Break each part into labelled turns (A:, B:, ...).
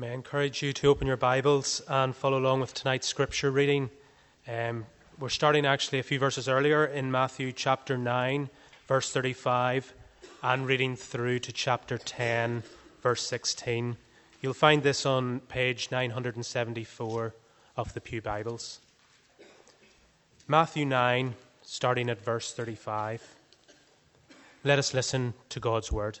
A: May I encourage you to open your Bibles and follow along with tonight's scripture reading. Um, we're starting actually a few verses earlier in Matthew chapter 9, verse 35, and reading through to chapter 10, verse 16. You'll find this on page 974 of the Pew Bibles. Matthew 9, starting at verse 35. Let us listen to God's word.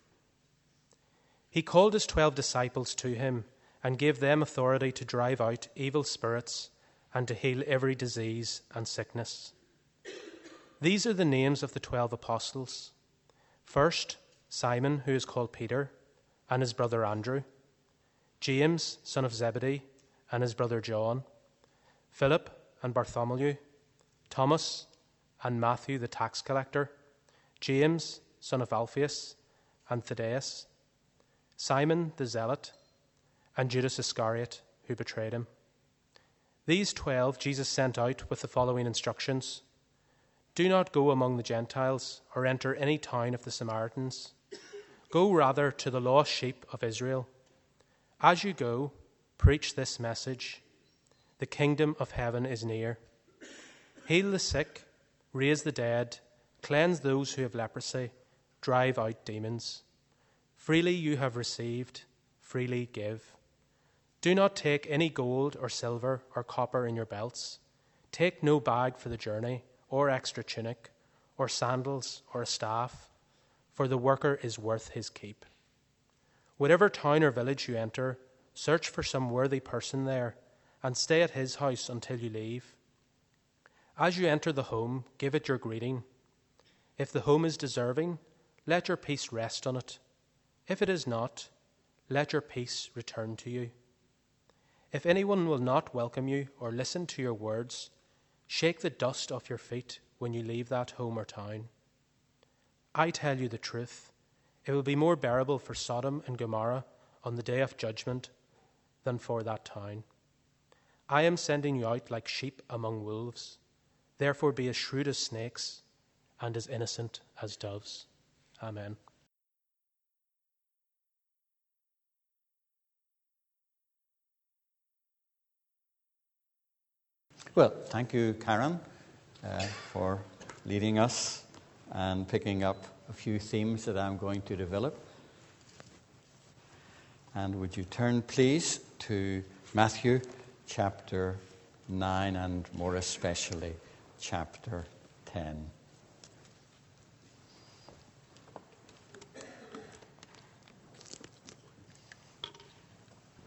A: He called his twelve disciples to him and gave them authority to drive out evil spirits and to heal every disease and sickness. These are the names of the twelve apostles. First, Simon, who is called Peter, and his brother Andrew, James, son of Zebedee, and his brother John, Philip and Bartholomew, Thomas and Matthew the tax collector, James, son of Alphaeus, and Thaddeus Simon the Zealot, and Judas Iscariot, who betrayed him. These twelve Jesus sent out with the following instructions Do not go among the Gentiles or enter any town of the Samaritans. Go rather to the lost sheep of Israel. As you go, preach this message The kingdom of heaven is near. Heal the sick, raise the dead, cleanse those who have leprosy, drive out demons. Freely you have received, freely give. Do not take any gold or silver or copper in your belts. Take no bag for the journey, or extra tunic, or sandals, or a staff, for the worker is worth his keep. Whatever town or village you enter, search for some worthy person there, and stay at his house until you leave. As you enter the home, give it your greeting. If the home is deserving, let your peace rest on it. If it is not, let your peace return to you. If anyone will not welcome you or listen to your words, shake the dust off your feet when you leave that home or town. I tell you the truth, it will be more bearable for Sodom and Gomorrah on the day of judgment than for that town. I am sending you out like sheep among wolves. Therefore, be as shrewd as snakes and as innocent as doves. Amen.
B: Well, thank you, Karen, uh, for leading us and picking up a few themes that I'm going to develop. And would you turn, please, to Matthew chapter 9 and more especially chapter 10.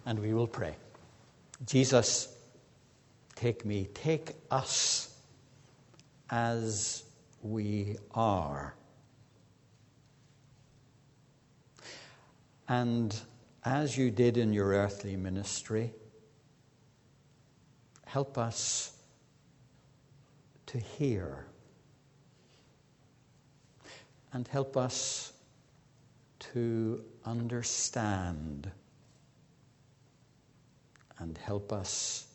B: And we will pray. Jesus Take me, take us as we are. And as you did in your earthly ministry, help us to hear and help us to understand and help us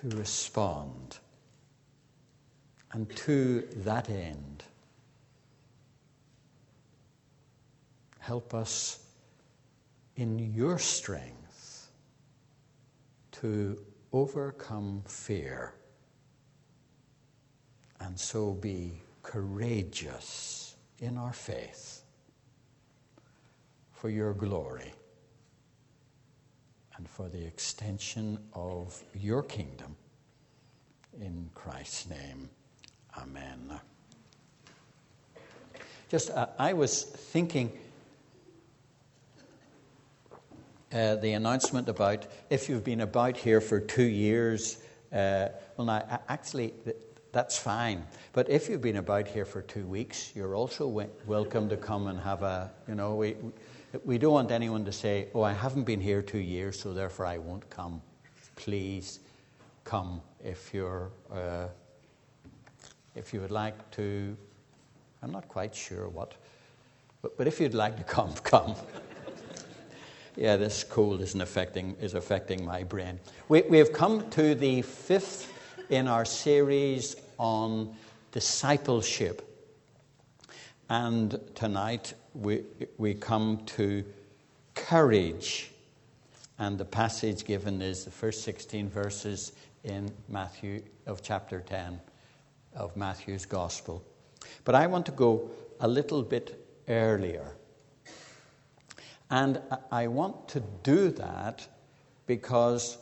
B: to respond. And to that end, help us in your strength to overcome fear and so be courageous in our faith for your glory and for the extension of your kingdom. In Christ's name, amen. Just, uh, I was thinking uh, the announcement about if you've been about here for two years, uh, well, now, actually, that's fine. But if you've been about here for two weeks, you're also welcome to come and have a, you know, we, we don't want anyone to say, oh, I haven't been here two years, so therefore I won't come. Please come if you're, uh, if you would like to. I'm not quite sure what, but, but if you'd like to come, come. yeah, this cold isn't affecting, is affecting my brain. We, we have come to the fifth in our series on discipleship. And tonight we, we come to courage. And the passage given is the first 16 verses in Matthew of chapter 10 of Matthew's Gospel. But I want to go a little bit earlier. And I want to do that because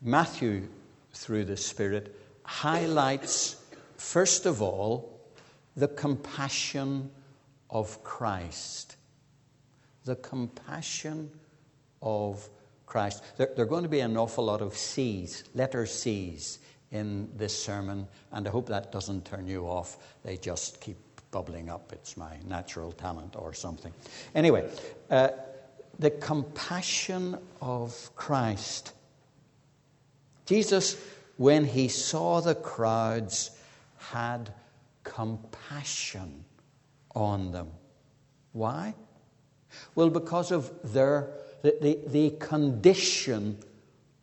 B: Matthew, through the Spirit, highlights, first of all, the compassion of Christ. The compassion of Christ. There, there, are going to be an awful lot of C's, letter C's, in this sermon, and I hope that doesn't turn you off. They just keep bubbling up. It's my natural talent or something. Anyway, uh, the compassion of Christ. Jesus, when he saw the crowds, had compassion on them. Why? Well, because of their the, the, the condition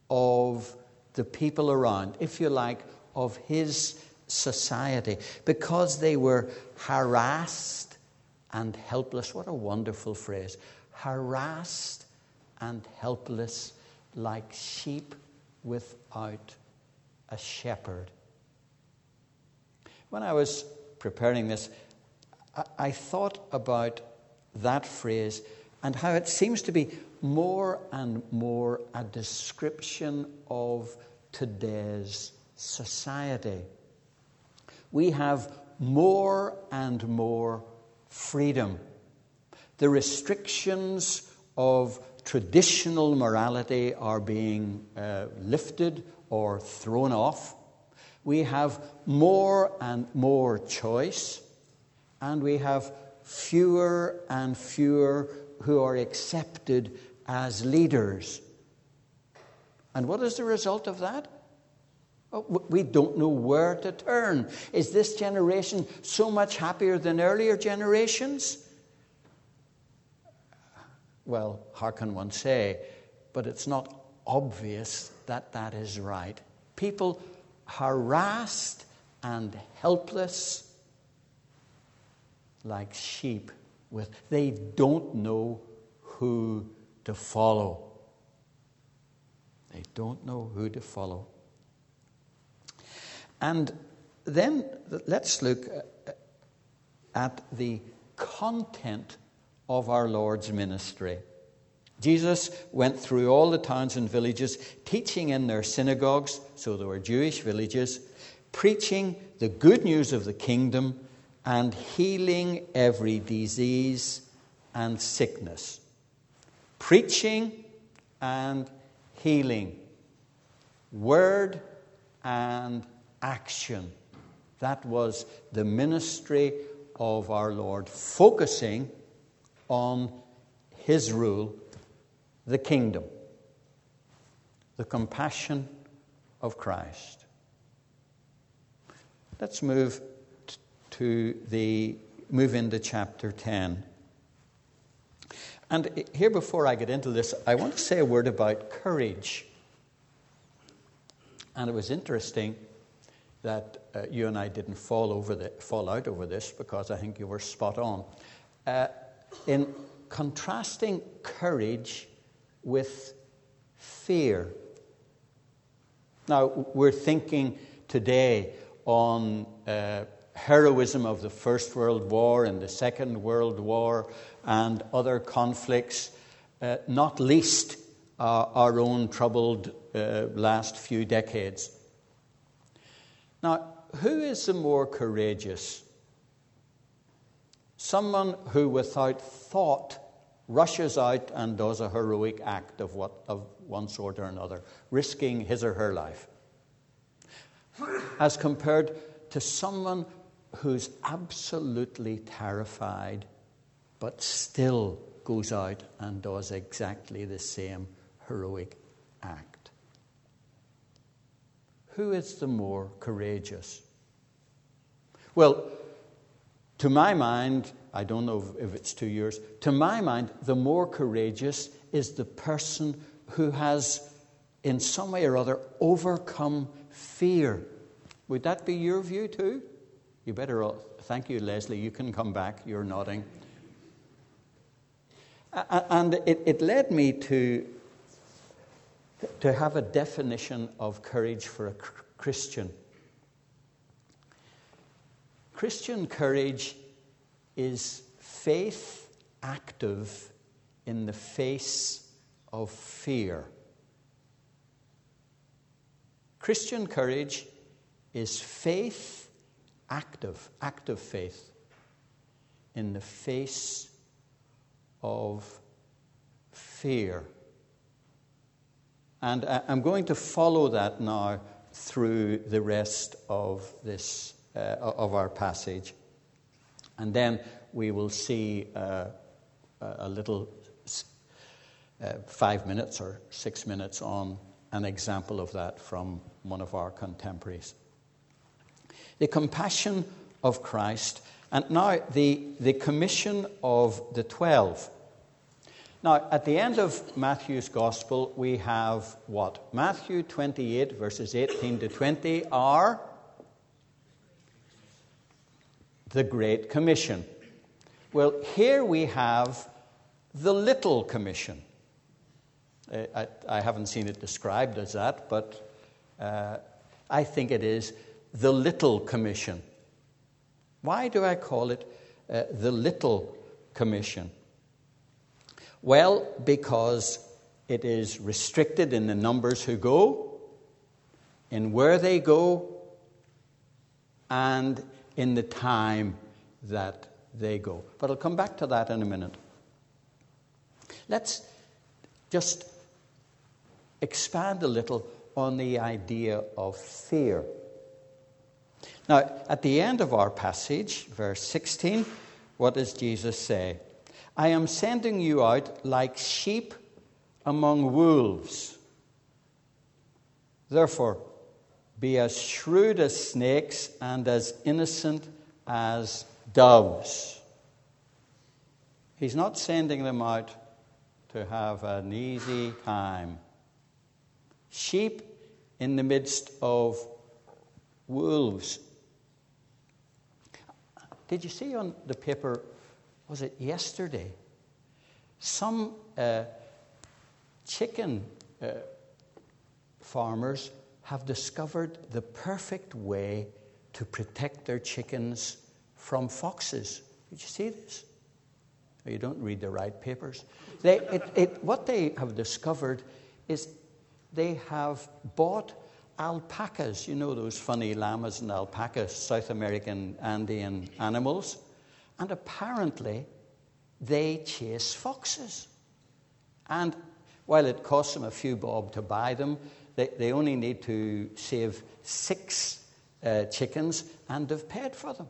B: of the people around, if you like, of his society, because they were harassed and helpless. What a wonderful phrase. Harassed and helpless like sheep without a shepherd. When I was preparing this, I thought about that phrase and how it seems to be more and more a description of today's society. We have more and more freedom. The restrictions of traditional morality are being uh, lifted or thrown off. We have more and more choice and we have fewer and fewer who are accepted as leaders. And what is the result of that? Oh, we don't know where to turn. Is this generation so much happier than earlier generations? Well, how can one say? But it's not obvious that that is right. People harassed and helpless like sheep with they don't know who to follow. They don't know who to follow. And then let's look at the content of our Lord's ministry. Jesus went through all the towns and villages, teaching in their synagogues, so there were Jewish villages, preaching the good news of the kingdom and healing every disease and sickness. Preaching and healing. Word and action. That was the ministry of our Lord, focusing on His rule, the kingdom, the compassion of Christ. Let's move to the move into chapter 10. And here, before I get into this, I want to say a word about courage. And it was interesting that uh, you and I didn't fall, over the, fall out over this because I think you were spot on. Uh, in contrasting courage with fear. Now, we're thinking today on uh, heroism of the First World War and the Second World War and other conflicts, uh, not least uh, our own troubled uh, last few decades. Now, who is the more courageous? Someone who, without thought, rushes out and does a heroic act of, what, of one sort or another, risking his or her life, as compared to someone who's absolutely terrified but still goes out and does exactly the same heroic act? Who is the more courageous? Well, to my mind, I don't know if it's two years, to my mind, the more courageous is the person who has, in some way or other, overcome fear. Would that be your view too? You better, thank you, Leslie. You can come back. You're nodding. And it, it led me to, to have a definition of courage for a Christian. Christian courage is faith active in the face of fear. Christian courage is faith active, active faith in the face of fear. And I'm going to follow that now through the rest of this uh, of our passage. And then we will see uh, a little uh, five minutes or six minutes on an example of that from one of our contemporaries. The compassion of Christ, and now the, the commission of the twelve. Now, at the end of Matthew's Gospel, we have what? Matthew 28, verses 18 to 20 are the Great Commission. Well, here we have the Little Commission. Uh, I, I, haven't seen it described as that, but uh, I think it is the Little Commission. Why do I call it uh, the Little Commission? Well, because it is restricted in the numbers who go, in where they go, and in the time that they go. But I'll come back to that in a minute. Let's just expand a little on the idea of fear. Now, at the end of our passage, verse 16, what does Jesus say? I am sending you out like sheep among wolves. Therefore, be as shrewd as snakes and as innocent as doves. He's not sending them out to have an easy time. Sheep in the midst of wolves. Did you see on the paper, was it yesterday? Some uh, chicken uh, farmers have discovered the perfect way to protect their chickens from foxes. Did you see this? You don't read the right papers. They, it, it, what they have discovered is they have bought alpacas, you know those funny llamas and alpacas, South American Andean animals, and apparently they chase foxes. And while it costs them a few bob to buy them, they, they only need to save six uh, chickens and have paid for them.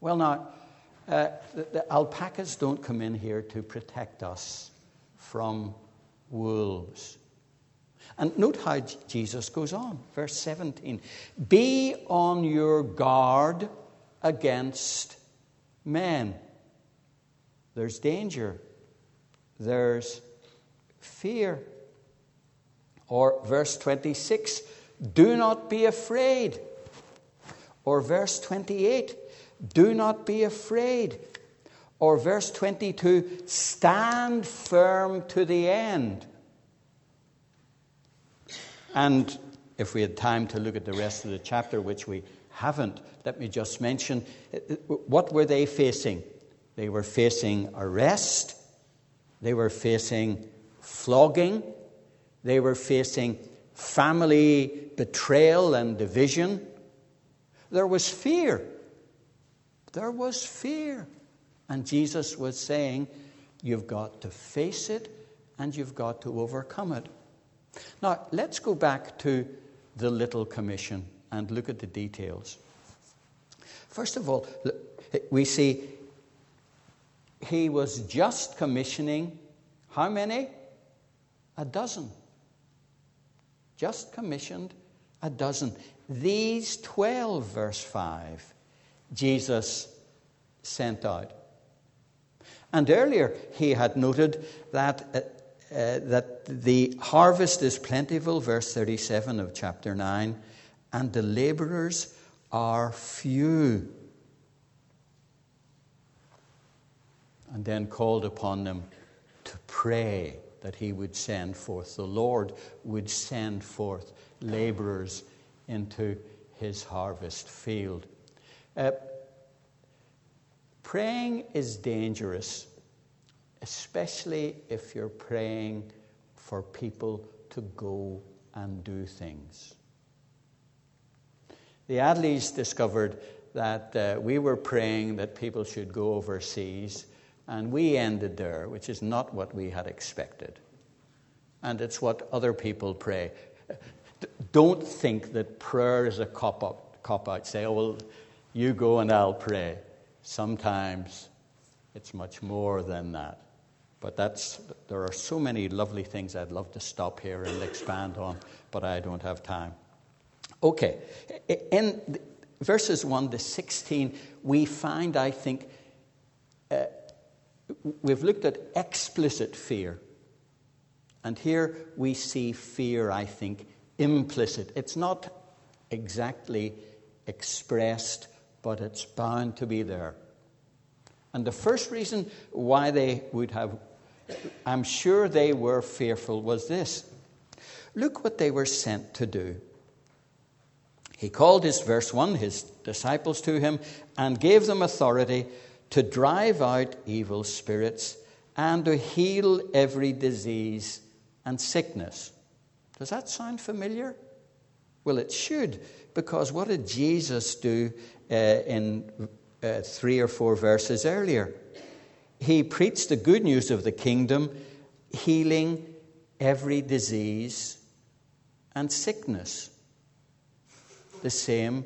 B: Well, now, uh, the, the alpacas don't come in here to protect us from wolves. And note how Jesus goes on, verse 17 Be on your guard against men. There's danger, there's fear. Or verse 26, do not be afraid. Or verse 28, do not be afraid. Or verse 22, stand firm to the end. And if we had time to look at the rest of the chapter, which we haven't, let me just mention what were they facing? They were facing arrest, they were facing flogging, they were facing family betrayal and division. There was fear. There was fear. And Jesus was saying, You've got to face it and you've got to overcome it. Now, let's go back to the Little Commission. and look at the details. First of all, we see he was just commissioning how many? A dozen. Just commissioned a dozen. These 12, verse 5, Jesus sent out. And earlier he had noted that, uh, uh, that the harvest is plentiful, verse 37 of chapter 9, and the laborers are few. And then called upon them to pray that he would send forth, the Lord would send forth laborers into his harvest field. Uh, praying is dangerous, especially if you're praying for people to go and do things. The Adleys discovered that uh, we were praying that people should go overseas, and we ended there, which is not what we had expected. And it's what other people pray. Don't think that prayer is a cop out. Cop out. Say, oh, well, you go and I'll pray. Sometimes it's much more than that. But that's, there are so many lovely things I'd love to stop here and expand on, but I don't have time. Okay, in verses 1 to 16, we find, I think, uh, we've looked at explicit fear. And here we see fear, I think, implicit. It's not exactly expressed, but it's bound to be there. And the first reason why they would have, I'm sure they were fearful, was this. Look what they were sent to do. He called his, verse 1, his disciples to him and gave them authority to drive out evil spirits and to heal every disease and sickness. Does that sound familiar? Well, it should, because what did Jesus do uh, in uh, three or four verses earlier? He preached the good news of the kingdom, healing every disease and sickness the same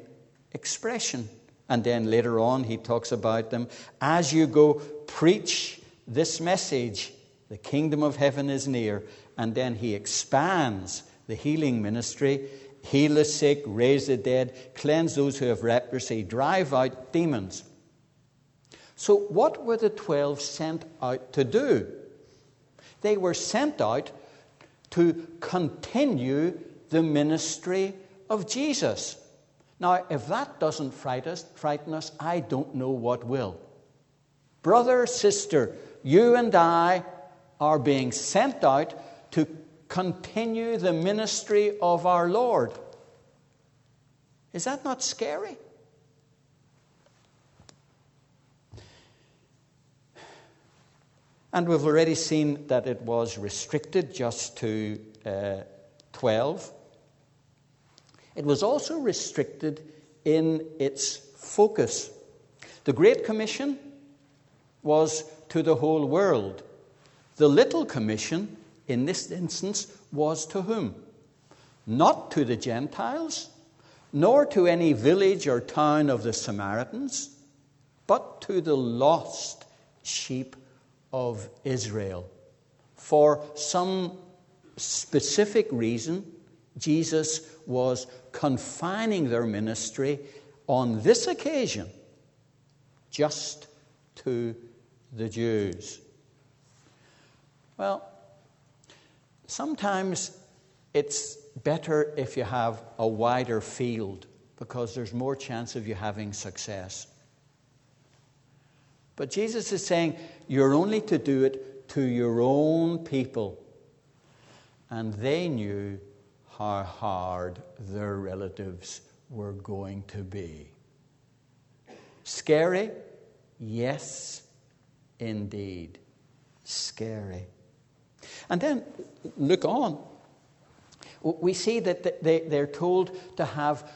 B: expression. And then later on, he talks about them as you go, preach this message the kingdom of heaven is near. And then he expands the healing ministry heal the sick, raise the dead, cleanse those who have leprosy, drive out demons. So, what were the 12 sent out to do? They were sent out to continue the ministry of Jesus. Now, if that doesn't frighten us, I don't know what will. Brother, sister, you and I are being sent out to continue the ministry of our Lord. Is that not scary? And we've already seen that it was restricted just to uh, 12. It was also restricted in its focus. The Great Commission was to the whole world. The Little Commission, in this instance, was to whom? Not to the Gentiles, nor to any village or town of the Samaritans, but to the lost sheep of Israel. For some specific reason, Jesus was confining their ministry on this occasion just to the Jews. Well, sometimes it's better if you have a wider field because there's more chance of you having success. But Jesus is saying you're only to do it to your own people. And they knew how hard their relatives were going to be. Scary? Yes, indeed. Scary. And then look on. We see that they, they're told to have,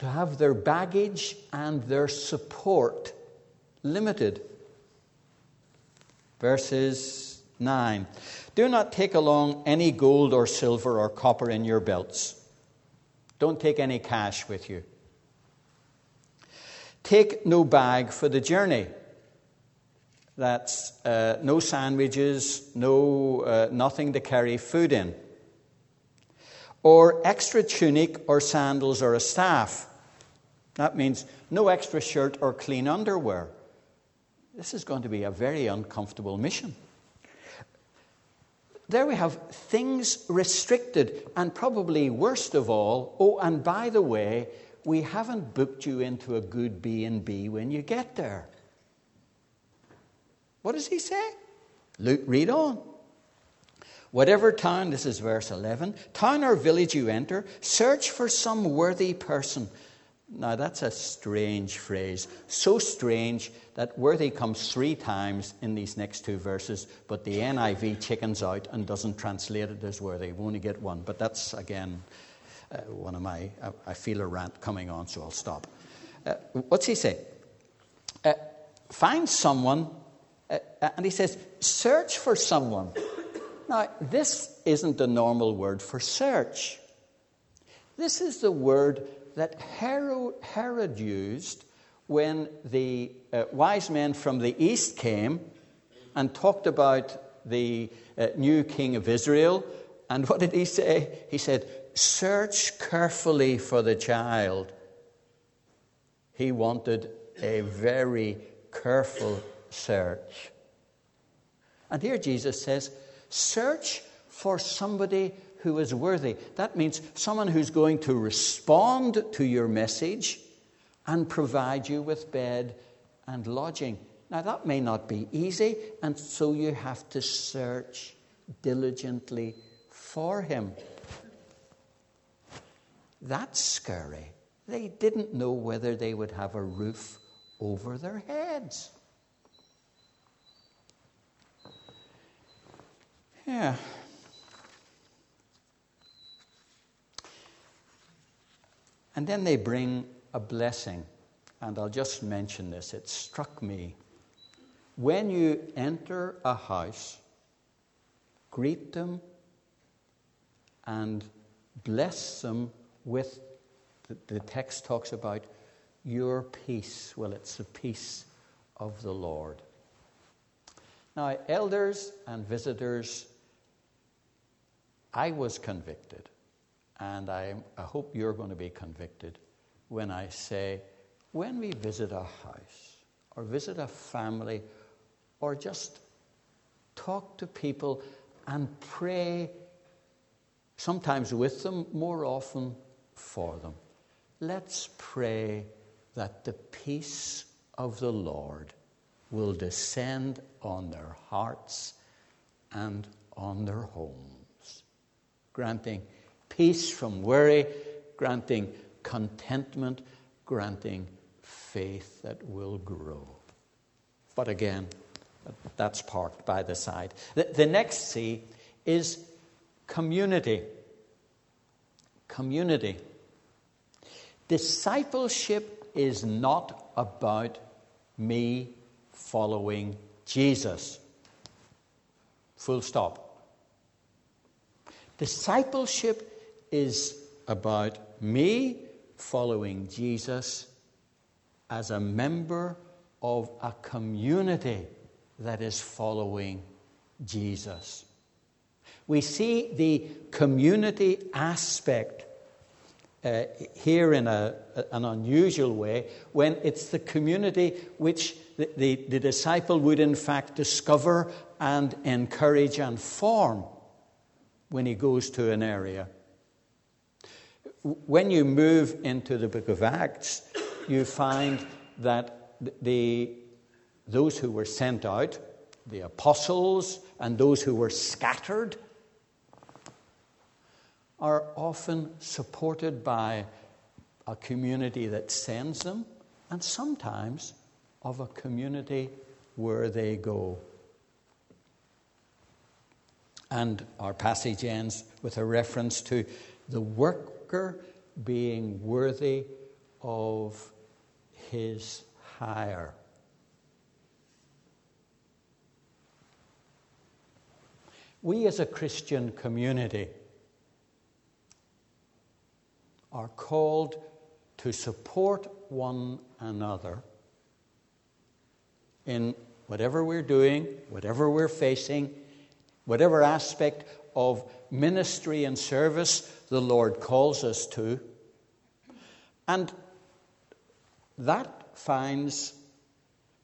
B: to have their baggage and their support limited. Verses 9. Do not take along any gold or silver or copper in your belts. Don't take any cash with you. Take no bag for the journey. That's uh, no sandwiches, no uh, nothing to carry food in, or extra tunic or sandals or a staff. That means no extra shirt or clean underwear. This is going to be a very uncomfortable mission. There we have things restricted, and probably worst of all, oh, and by the way, we haven't booked you into a good B&B when you get there. What does he say? Luke, read on. Whatever town, this is verse 11, town or village you enter, search for some worthy person. Now, that's a strange phrase. So strange that worthy comes three times in these next two verses, but the NIV chickens out and doesn't translate it as worthy. We only get one. But that's, again, uh, one of my, I, I, feel a rant coming on, so I'll stop. Uh, what's he say? Uh, find someone, uh, and he says, search for someone. Now, this isn't the normal word for search. This is the word that Herod, Herod used when the uh, wise men from the east came and talked about the uh, new king of Israel. And what did he say? He said, Search carefully for the child. He wanted a very careful search. And here Jesus says, Search for somebody who is worthy. That means someone who's going to respond to your message and provide you with bed and lodging. Now, that may not be easy, and so you have to search diligently for him. That's scary. They didn't know whether they would have a roof over their heads. Yeah. And then they bring a blessing. And I'll just mention this. It struck me. When you enter a house, greet them and bless them with, the, the text talks about your peace. Well, it's the peace of the Lord. Now, elders and visitors, I was convicted, and I, I hope you're going to be convicted when I say, when we visit a house or visit a family or just talk to people and pray, sometimes with them, more often for them, let's pray that the peace of the Lord will descend on their hearts and on their homes, granting peace from worry, granting contentment, granting faith that will grow. But again, that's parked by the side. The, the next C is community. Community. Discipleship is not about me following Jesus. Full stop. Discipleship is about me following Jesus as a member of a community that is following Jesus. We see the community aspect uh, here in a, an unusual way when it's the community which the, the, the disciple would in fact discover and encourage and form when he goes to an area when you move into the book of Acts, you find that the, those who were sent out, the apostles, and those who were scattered, are often supported by a community that sends them, and sometimes of a community where they go. And our passage ends with a reference to the work worker being worthy of his hire. We as a Christian community are called to support one another in whatever we're doing, whatever we're facing, whatever aspect of ministry and service the Lord calls us to. And that finds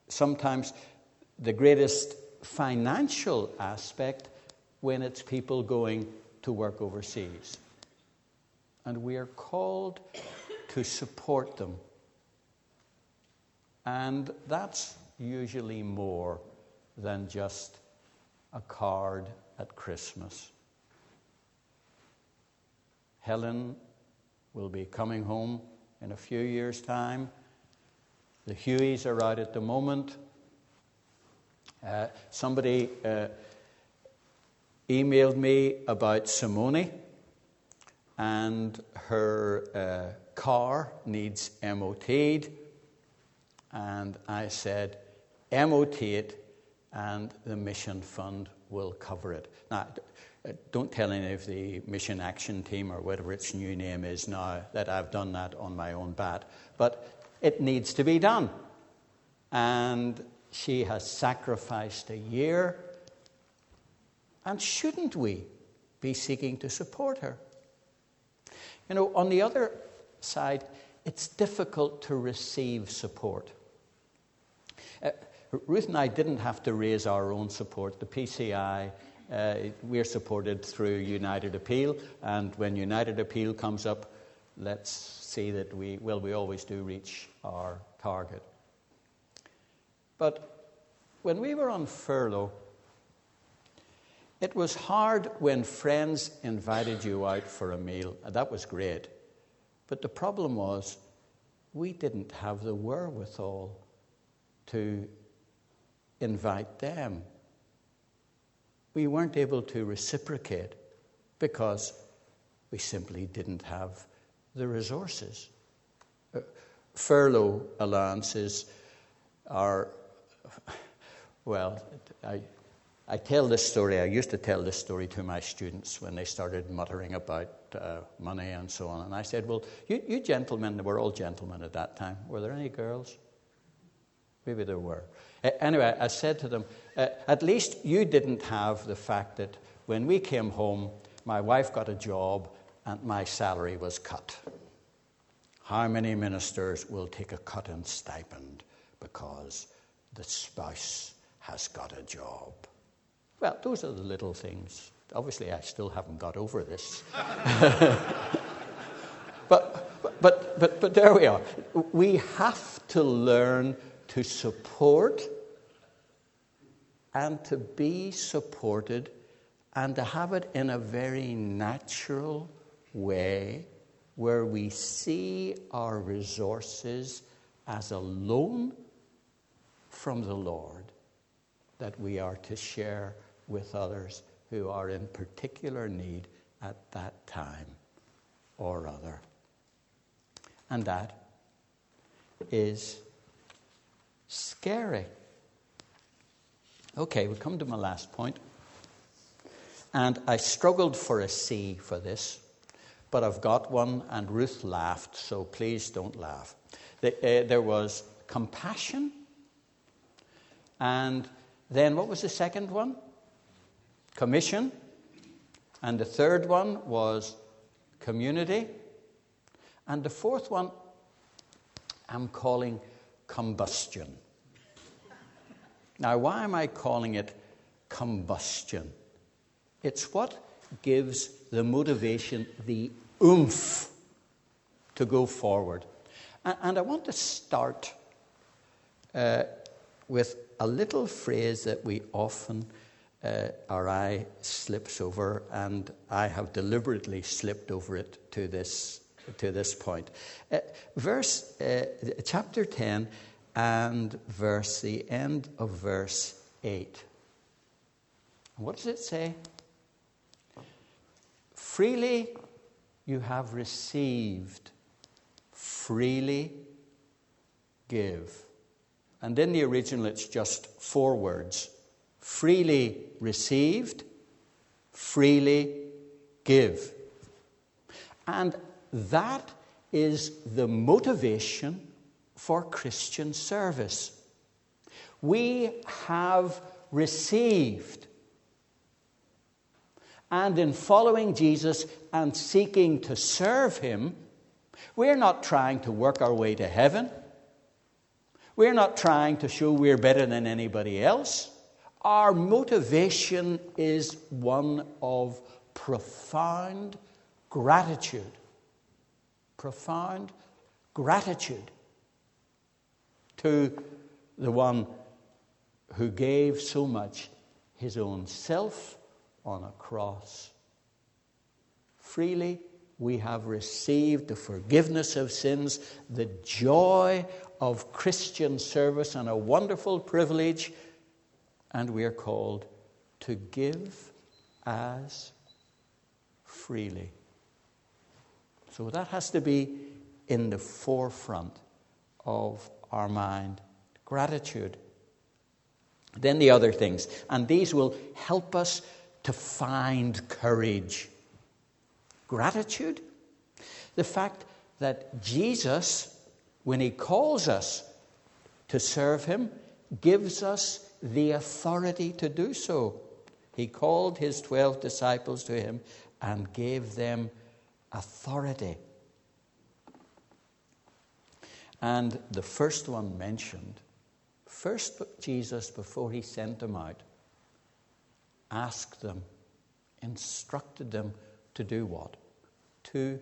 B: sometimes the greatest financial aspect when it's people going to work overseas. And we are called to support them. And that's usually more than just a card at Christmas. Helen will be coming home in a few years' time. The Hueys are out at the moment. Uh, somebody uh, emailed me about Simone, and her uh, car needs MOT'd. And I said, MOT it, and the mission fund will cover it. Now, don't tell any of the Mission Action Team or whatever its new name is now that I've done that on my own bat. But it needs to be done. And she has sacrificed a year. And shouldn't we be seeking to support her? You know, on the other side, it's difficult to receive support. Uh, Ruth and I didn't have to raise our own support. The PCI, uh, we're supported through United Appeal, and when United Appeal comes up, let's see that we, well, we always do reach our target. But when we were on furlough, it was hard when friends invited you out for a meal. That was great. But the problem was, we didn't have the wherewithal to invite them. We weren't able to reciprocate because we simply didn't have the resources. Uh, furlough allowances are, well, I, I tell this story, I used to tell this story to my students when they started muttering about uh, money and so on. And I said, Well, you, you gentlemen, were all gentlemen at that time. Were there any girls? Maybe there were. Anyway, I said to them, uh, At least you didn't have the fact that when we came home, my wife got a job and my salary was cut. How many ministers will take a cut in stipend because the spouse has got a job? Well, those are the little things. Obviously, I still haven't got over this. but, but, but, but there we are. We have to learn to support and to be supported and to have it in a very natural way where we see our resources as a loan from the Lord that we are to share with others who are in particular need at that time or other. And that is scary. Okay, we've come to my last point. And I struggled for a C for this, but I've got one, and Ruth laughed, so please don't laugh. Uh, there was compassion, and then what was the second one? Commission. And the third one was community. And the fourth one, I'm calling combustion. Now, why am I calling it combustion? It's what gives the motivation, the oomph to go forward. And I want to start uh, with a little phrase that we often, uh, our eye slips over, and I have deliberately slipped over it to this, to this point. Uh, verse, uh, chapter 10 and verse, the end of verse 8. What does it say? Freely you have received, freely give. And in the original, it's just four words freely received, freely give. And that is the motivation for Christian service. We have received. And in following Jesus and seeking to serve Him, we're not trying to work our way to heaven. We're not trying to show we're better than anybody else. Our motivation is one of profound gratitude. Profound gratitude to the one who gave so much his own self on a cross. Freely we have received the forgiveness of sins, the joy of Christian service, and a wonderful privilege, and we are called to give as freely. So that has to be in the forefront of our mind. Gratitude. Then the other things, and these will help us to find courage gratitude. The fact that Jesus, when he calls us to serve him, gives us the authority to do so. He called his 12 disciples to him and gave them authority. And the first one mentioned, first Jesus, before he sent them out, asked them, instructed them to do what? To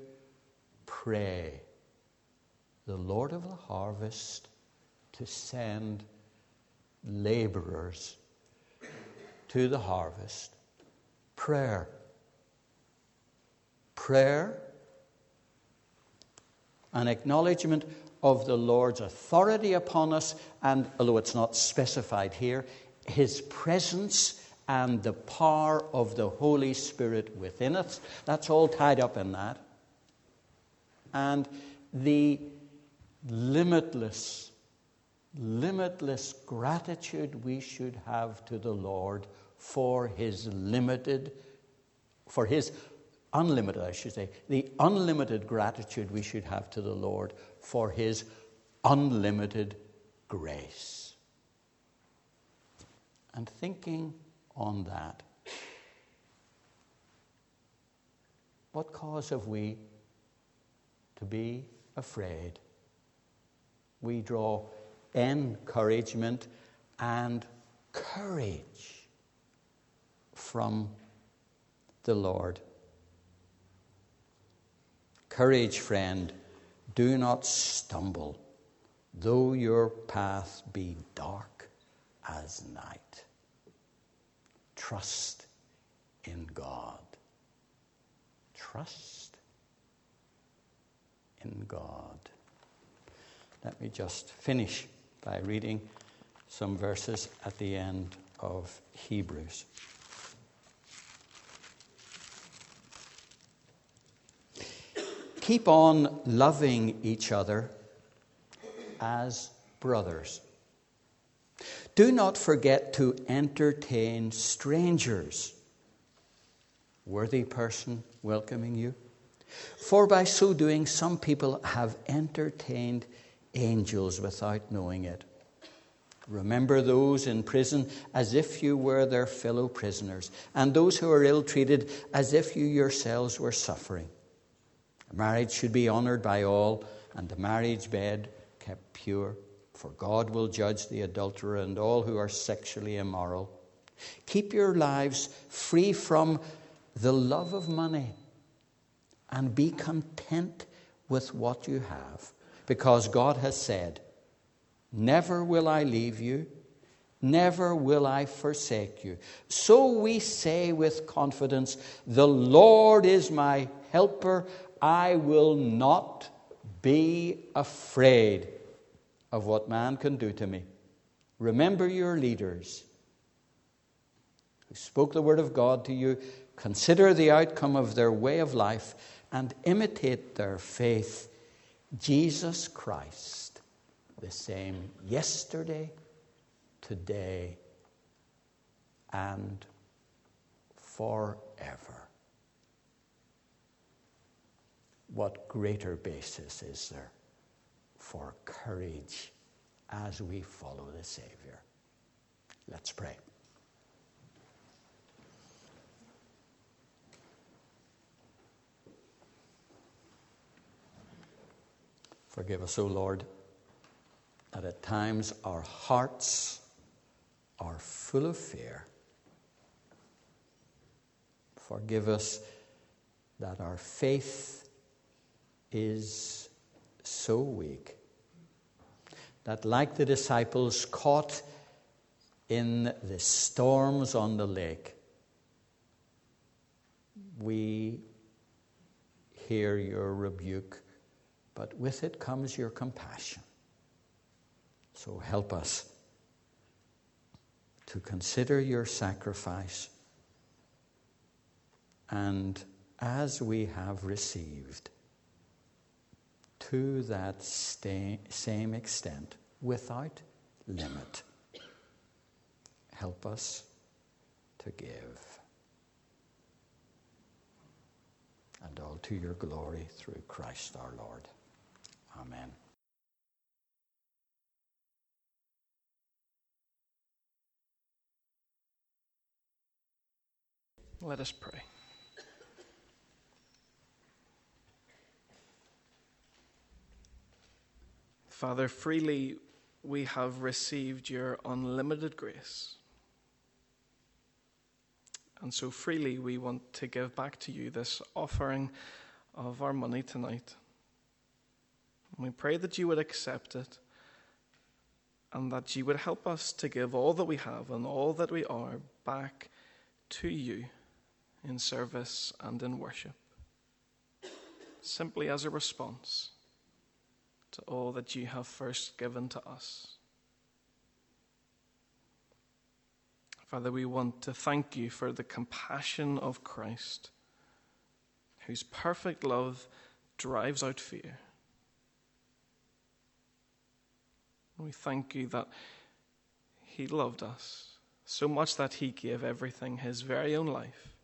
B: pray. The Lord of the harvest to send laborers to the harvest. Prayer. Prayer, an acknowledgement of the Lord's authority upon us, and although it's not specified here, his presence and the power of the Holy Spirit within us. That's all tied up in that. And the limitless, limitless gratitude we should have to the Lord for his limited, for his unlimited, I should say, the unlimited gratitude we should have to the Lord for his unlimited grace. And thinking on that. What cause have we to be afraid? We draw encouragement and courage from the Lord. Courage, friend, do not stumble, though your path be dark as night. Trust in God. Trust in God. Let me just finish by reading some verses at the end of Hebrews. Keep on loving each other as brothers. Do not forget to entertain strangers. Worthy person welcoming you. For by so doing, some people have entertained angels without knowing it. Remember those in prison as if you were their fellow prisoners, and those who are ill treated as if you yourselves were suffering. Marriage should be honored by all, and the marriage bed kept pure for God will judge the adulterer and all who are sexually immoral. Keep your lives free from the love of money and be content with what you have, because God has said, Never will I leave you, never will I forsake you. So we say with confidence, The Lord is my helper, I will not be afraid of what man can do to me. Remember your leaders who spoke the word of God to you. Consider the outcome of their way of life and imitate their faith. Jesus Christ, the same yesterday, today, and forever. What greater basis is there for courage as we follow the Savior? Let's pray. Forgive us, O Lord, that at times our hearts are full of fear. Forgive us that our faith is so weak that, like the disciples caught in the storms on the lake, we hear your rebuke but with it comes your compassion. So help us to consider your sacrifice. And as we have received, to that same extent, without limit, help us to give. And all to your glory through Christ our Lord. Amen.
C: Let us pray. Father, freely we have received your unlimited grace. And so freely we want to give back to you this offering of our money tonight. And we pray that you would accept it and that you would help us to give all that we have and all that we are back to you in service and in worship, simply as a response all that you have first given to us. Father, we want to thank you for the compassion of Christ, whose perfect love drives out fear. We thank you that He loved us so much that He gave everything, His very own life,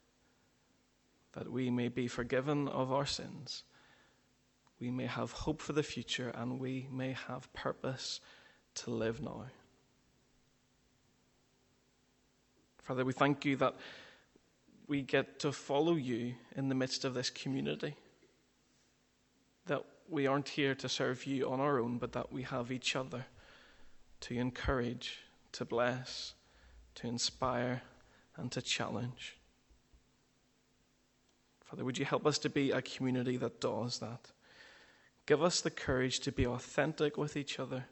C: that we may be forgiven of our sins, we may have hope for the future, and we may have purpose to live now. Father, we thank you that we get to follow you in the midst of this community. That we aren't here to serve you on our own, but that we have each other to encourage, to bless, to inspire, and to challenge. Father, would you help us to be a community that does that? Give us the courage to be authentic with each other,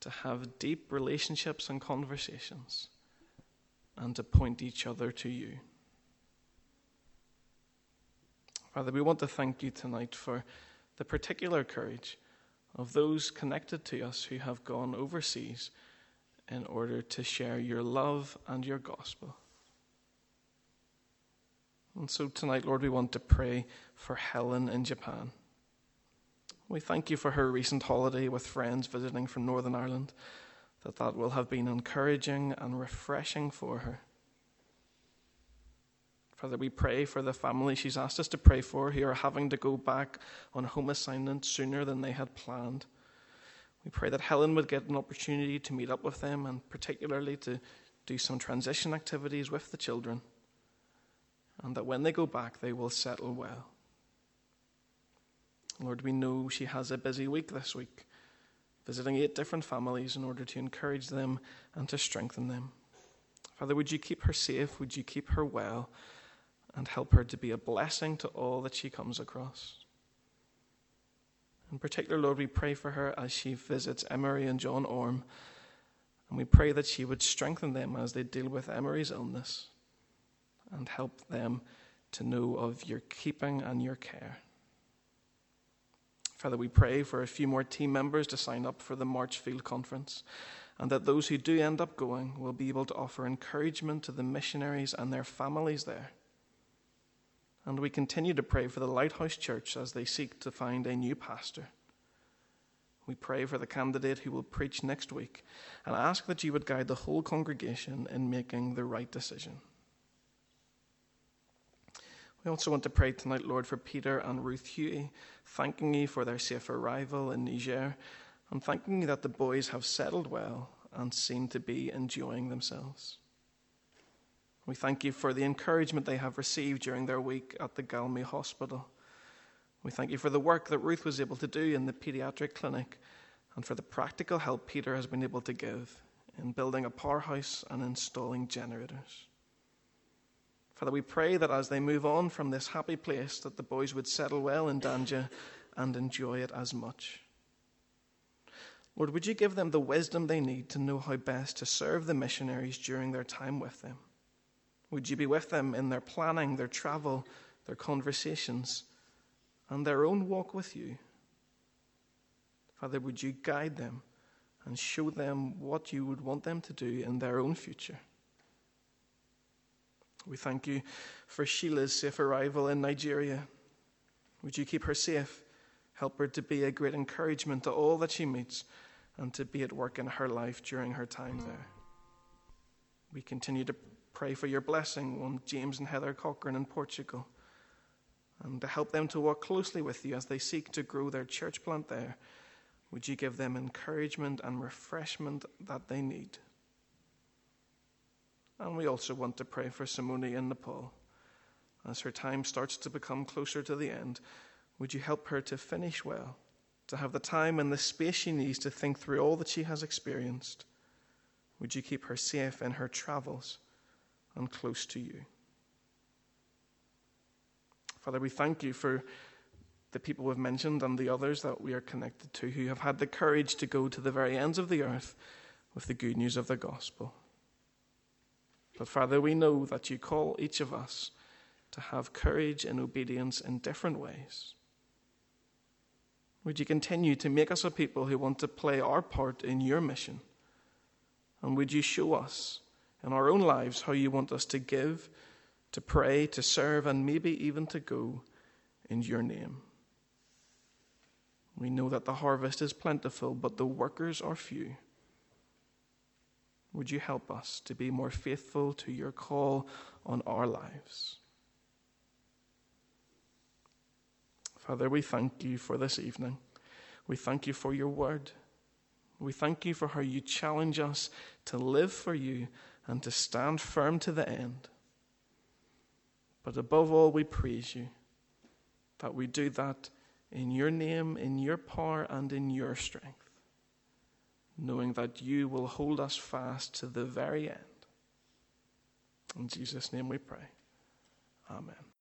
C: to have deep relationships and conversations, and to point each other to you. Father, we want to thank you tonight for the particular courage of those connected to us who have gone overseas in order to share your love and your gospel. And so tonight, Lord, we want to pray for Helen in Japan. We thank you for her recent holiday with friends visiting from Northern Ireland, that that will have been encouraging and refreshing for her. Father, we pray for the family she's asked us to pray for who are having to go back on home assignment sooner than they had planned. We pray that Helen would get an opportunity to meet up with them and particularly to do some transition activities with the children. And that when they go back, they will settle well. Lord, we know she has a busy week this week, visiting eight different families in order to encourage them and to strengthen them. Father, would you keep her safe? Would you keep her well? and help her to be a blessing to all that she comes across. In particular, Lord, we pray for her as she visits Emery and John Orme, and we pray that she would strengthen them as they deal with Emery's illness and help them to know of your keeping and your care. Father, we pray for a few more team members to sign up for the Marchfield Conference, and that those who do end up going will be able to offer encouragement to the missionaries and their families there and we continue to pray for the Lighthouse Church as they seek to find a new pastor. We pray for the candidate who will preach next week and ask that you would guide the whole congregation in making the right decision. We also want to pray tonight, Lord, for Peter and Ruth Huey, thanking you for their safe arrival in Niger and thanking you that the boys have settled well and seem to be enjoying themselves. We thank you for the encouragement they have received during their week at the Galmi Hospital. We thank you for the work that Ruth was able to do in the pediatric clinic and for the practical help Peter has been able to give in building a powerhouse and installing generators. Father, we pray that as they move on from this happy place, that the boys would settle well in Danja and enjoy it as much. Lord, would you give them the wisdom they need to know how best to serve the missionaries during their time with them? Would you be with them in their planning, their travel, their conversations, and their own walk with you? Father, would you guide them and show them what you would want them to do in their own future? We thank you for Sheila's safe arrival in Nigeria. Would you keep her safe? Help her to be a great encouragement to all that she meets and to be at work in her life during her time there. We continue to pray for your blessing on James and Heather Cochran in Portugal and to help them to walk closely with you as they seek to grow their church plant there. Would you give them encouragement and refreshment that they need? And we also want to pray for Simone in Nepal. As her time starts to become closer to the end, would you help her to finish well, to have the time and the space she needs to think through all that she has experienced? Would you keep her safe in her travels? and close to you. Father, we thank you for the people we've mentioned and the others that we are connected to who have had the courage to go to the very ends of the earth with the good news of the gospel. But Father, we know that you call each of us to have courage and obedience in different ways. Would you continue to make us a people who want to play our part in your mission? And would you show us in our own lives how you want us to give, to pray, to serve, and maybe even to go in your name. We know that the harvest is plentiful, but the workers are few. Would you help us to be more faithful to your call on our lives? Father, we thank you for this evening. We thank you for your word. We thank you for how you challenge us to live for you and to stand firm to the end. But above all, we praise you that we do that in your name, in your power, and in your strength, knowing that you will hold us fast to the very end. In Jesus' name we pray. Amen.